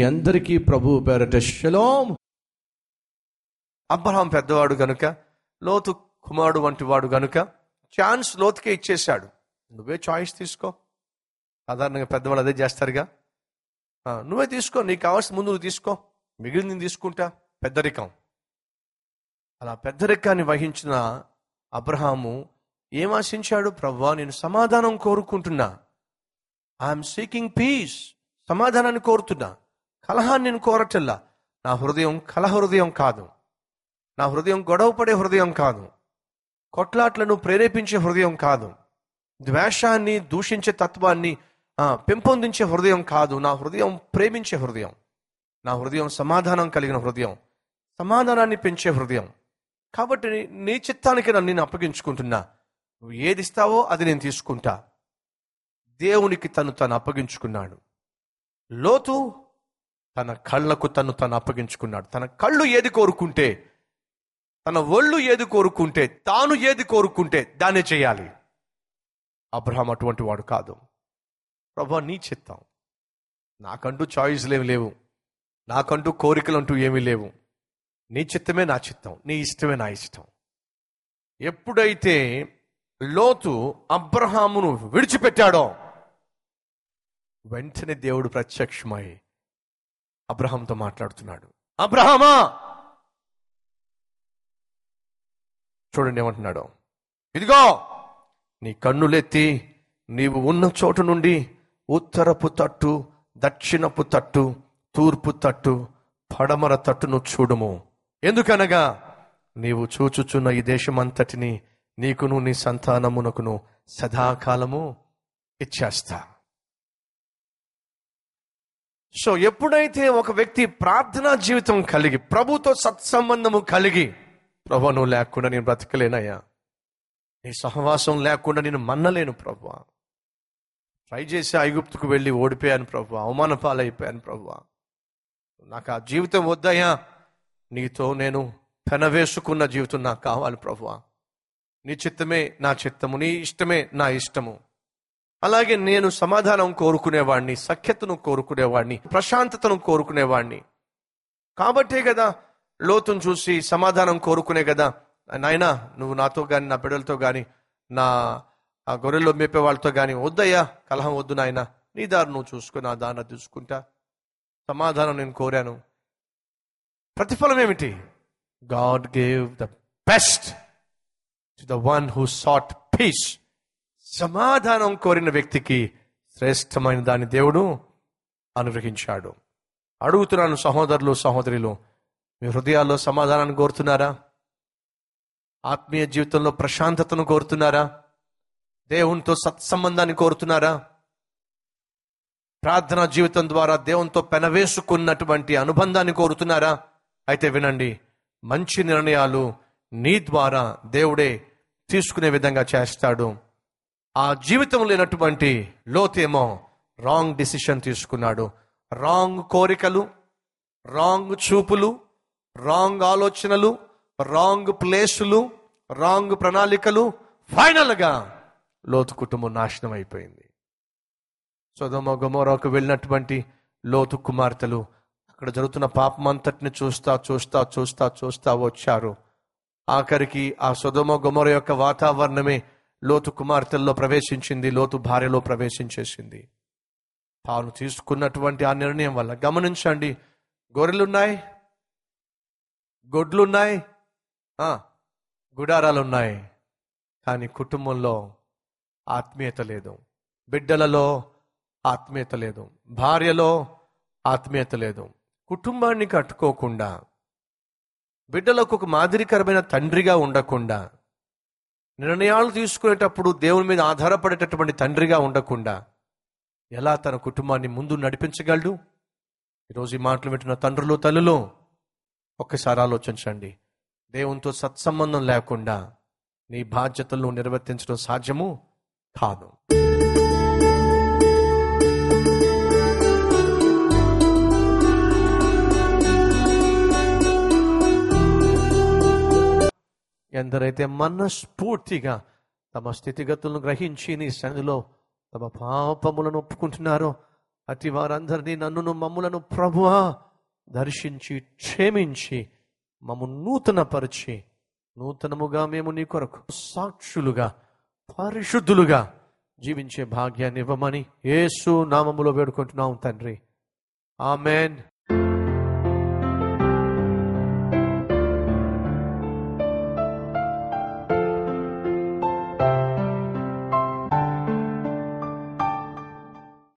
మీ అందరికీ ప్రభు పేరట శలోం. అబ్రహాం పెద్దవాడు గనుక లోతు కుమారుడు వంటి వాడు గనుక ఛాన్స్ లోతుకే ఇచ్చేశాడు. నువ్వే చాయిస్ తీసుకో. సాధారణంగా పెద్దవాళ్ళు అదే చేస్తారుగా. నువ్వే తీసుకో నీకు కావాల్సిన ముందు నువ్వు తీసుకో. మిగిలింది నేను తీసుకుంటా. పెద్దరికం అలా పెద్దరికాన్ని వహించిన అబ్రహాము ఏం ఆశించాడు ప్రవ్వా నేను సమాధానం కోరుకుంటున్నా. ఐఎమ్ సీకింగ్ పీస్ సమాధానాన్ని కోరుతున్నా. కలహాన్ని నేను కోరటల్లా నా హృదయం కలహ హృదయం కాదు. నా హృదయం గొడవపడే హృదయం కాదు. కొట్లాట్లను ప్రేరేపించే హృదయం కాదు. ద్వేషాన్ని దూషించే తత్వాన్ని పెంపొందించే హృదయం కాదు. నా హృదయం ప్రేమించే హృదయం. నా హృదయం సమాధానం కలిగిన హృదయం. సమాధానాన్ని పెంచే హృదయం. కాబట్టి నీ- నీ చిత్తానికి నన్ను నేను అప్పగించుకుంటున్నా. నువ్వు ఏది ఇస్తావో అది నేను తీసుకుంటా. దేవునికి తను తను అప్పగించుకున్నాడు. లోతు తన కళ్ళకు తను తను అప్పగించుకున్నాడు. తన కళ్ళు ఏది కోరుకుంటే తన ఒళ్ళు ఏది కోరుకుంటే తాను ఏది కోరుకుంటే దాన్ని చేయాలి. అబ్రహాం అటువంటి వాడు కాదు. ప్రభా నీ చిత్తం. నాకంటూ చాయిస్లు ఏమి లేవు. నాకంటూ కోరికలు అంటూ ఏమీ లేవు. నీ చిత్తమే నా చిత్తం. నీ ఇష్టమే నా ఇష్టం. ఎప్పుడైతే లోతు అబ్రహామును విడిచిపెట్టాడో వెంటనే దేవుడు ప్రత్యక్షమై అబ్రహాంతో మాట్లాడుతున్నాడు. అబ్రహామా! చూడండి ఏమంటున్నాడు. ఇదిగో నీ కన్నులెత్తి నీవు ఉన్న చోటు నుండి ఉత్తరపు తట్టు దక్షిణపు తట్టు తూర్పు తట్టు పడమర తట్టును చూడుము. ఎందుకనగా నీవు చూచుచున్న ఈ దేశమంతటిని నీకును నీ సంతానమునకును సదాకాలము ఇచ్చేస్తా. సో ఎప్పుడైతే ఒక వ్యక్తి ప్రార్థనా జీవితం కలిగి ప్రభుతో సత్సంబంధము కలిగి ప్రభు నువ్వు లేకుండా నేను బ్రతకలేనయ్యా. నీ సహవాసం లేకుండా నేను మన్నలేను ప్రభు. ట్రై చేసి ఐగుప్తుకు వెళ్ళి ఓడిపోయాను ప్రభు అవమాన పాలైపోయాను ప్రభు. నాకు ఆ జీవితం వద్దయ్యా. నీతో నేను పెనవేసుకున్న జీవితం నాకు కావాలి ప్రభు. నీ చిత్తమే నా చిత్తము నీ ఇష్టమే నా ఇష్టము. అలాగే నేను సమాధానం కోరుకునేవాడిని సఖ్యతను కోరుకునేవాడిని ప్రశాంతతను కోరుకునేవాడిని కాబట్టే కదా లోతును చూసి సమాధానం కోరుకునే కదా నాయనా నువ్వు నాతో కానీ నా బిడ్డలతో కానీ నా ఆ గొర్రెల్లో మేపే వాళ్ళతో కానీ వద్దయ్యా కలహం వద్దు నాయనా నీ దారి నువ్వు చూసుకుని నా దారి చూసుకుంటా. సమాధానం నేను కోరాను. ప్రతిఫలం ఏమిటి? God gave the best to the one who sought peace. సమాధానం కోరిన వ్యక్తికి శ్రేష్టమైన దాని దేవుడు అనుగ్రహించాడు. అడుగుతున్నాను సహోదరులు సహోదరులు మీ హృదయాల్లో సమాధానాన్ని కోరుతున్నారా? ఆత్మీయ జీవితంలో ప్రశాంతతను కోరుతున్నారా? దేవునితో సత్సంబంధాన్ని కోరుతున్నారా? ప్రార్థనా జీవితం ద్వారా దేవునితో పెనవేసుకున్నటువంటి అనుబంధాన్ని కోరుతున్నారా? అయితే వినండి మంచి నిర్ణయాలు నీ ద్వారా దేవుడే తీసుకునే విధంగా చేస్తాడు. ఆ జీవితం లేనటువంటి లోతేమో రాంగ్ డిసిషన్ తీసుకున్నాడు. రాంగ్ కోరికలు రాంగ్ చూపులు రాంగ్ ఆలోచనలు రాంగ్ ప్లేసులు రాంగ్ ప్రణాళికలు ఫైనల్గా లోతు కుటుంబం నాశనం అయిపోయింది. సొదమ గమోరాకు వెళ్ళినటువంటి లోతు కుమార్తెలు అక్కడ జరుగుతున్న పాపం అంతటిని చూస్తా చూస్తా చూస్తా చూస్తా వచ్చారు. ఆఖరికి ఆ సుధమ గుమర యొక్క వాతావరణమే లోతు కుమార్తెల్లో ప్రవేశించింది లోతు భార్యలో ప్రవేశించేసింది. తాను తీసుకున్నటువంటి ఆ నిర్ణయం వల్ల గమనించండి. గొర్రెలున్నాయి? గొడ్లున్నాయి? గుడారాలున్నాయి. కానీ కుటుంబంలో ఆత్మీయత లేదు. బిడ్డలలో ఆత్మీయత లేదు. భార్యలో ఆత్మీయత లేదు. కుటుంబాన్ని కట్టుకోకుండా బిడ్డలకు ఒక మాదిరికరమైన తండ్రిగా ఉండకుండా నిర్ణయాలు తీసుకునేటప్పుడు దేవుని మీద ఆధారపడేటటువంటి తండ్రిగా ఉండకుండా ఎలా తన కుటుంబాన్ని ముందు నడిపించగలడు? ఈరోజు ఈ మాటలు వింటున్న తండ్రులు తల్లులు ఒక్కసారి ఆలోచించండి. దేవునితో సత్సంబంధం లేకుండా నీ బాధ్యతలను నిర్వర్తించడం సాధ్యము కాదు. ఎందరైతే మనస్ఫూర్తిగా తమ స్థితిగతులను గ్రహించి నీ సన్నిధిలో తమ పాపములను ఒప్పుకుంటున్నారో అతి వారందరినీ నన్నును మమ్ములను ప్రభువా దర్శించి క్షేమించి మమ్ము నూతనపరిచి నూతనముగా మేము నీ కొరకు సాక్షులుగా పరిశుద్ధులుగా జీవించే భాగ్యాన్ని ఇవ్వమని యేసు నామములో వేడుకుంటున్నాం తండ్రి. ఆమెన్.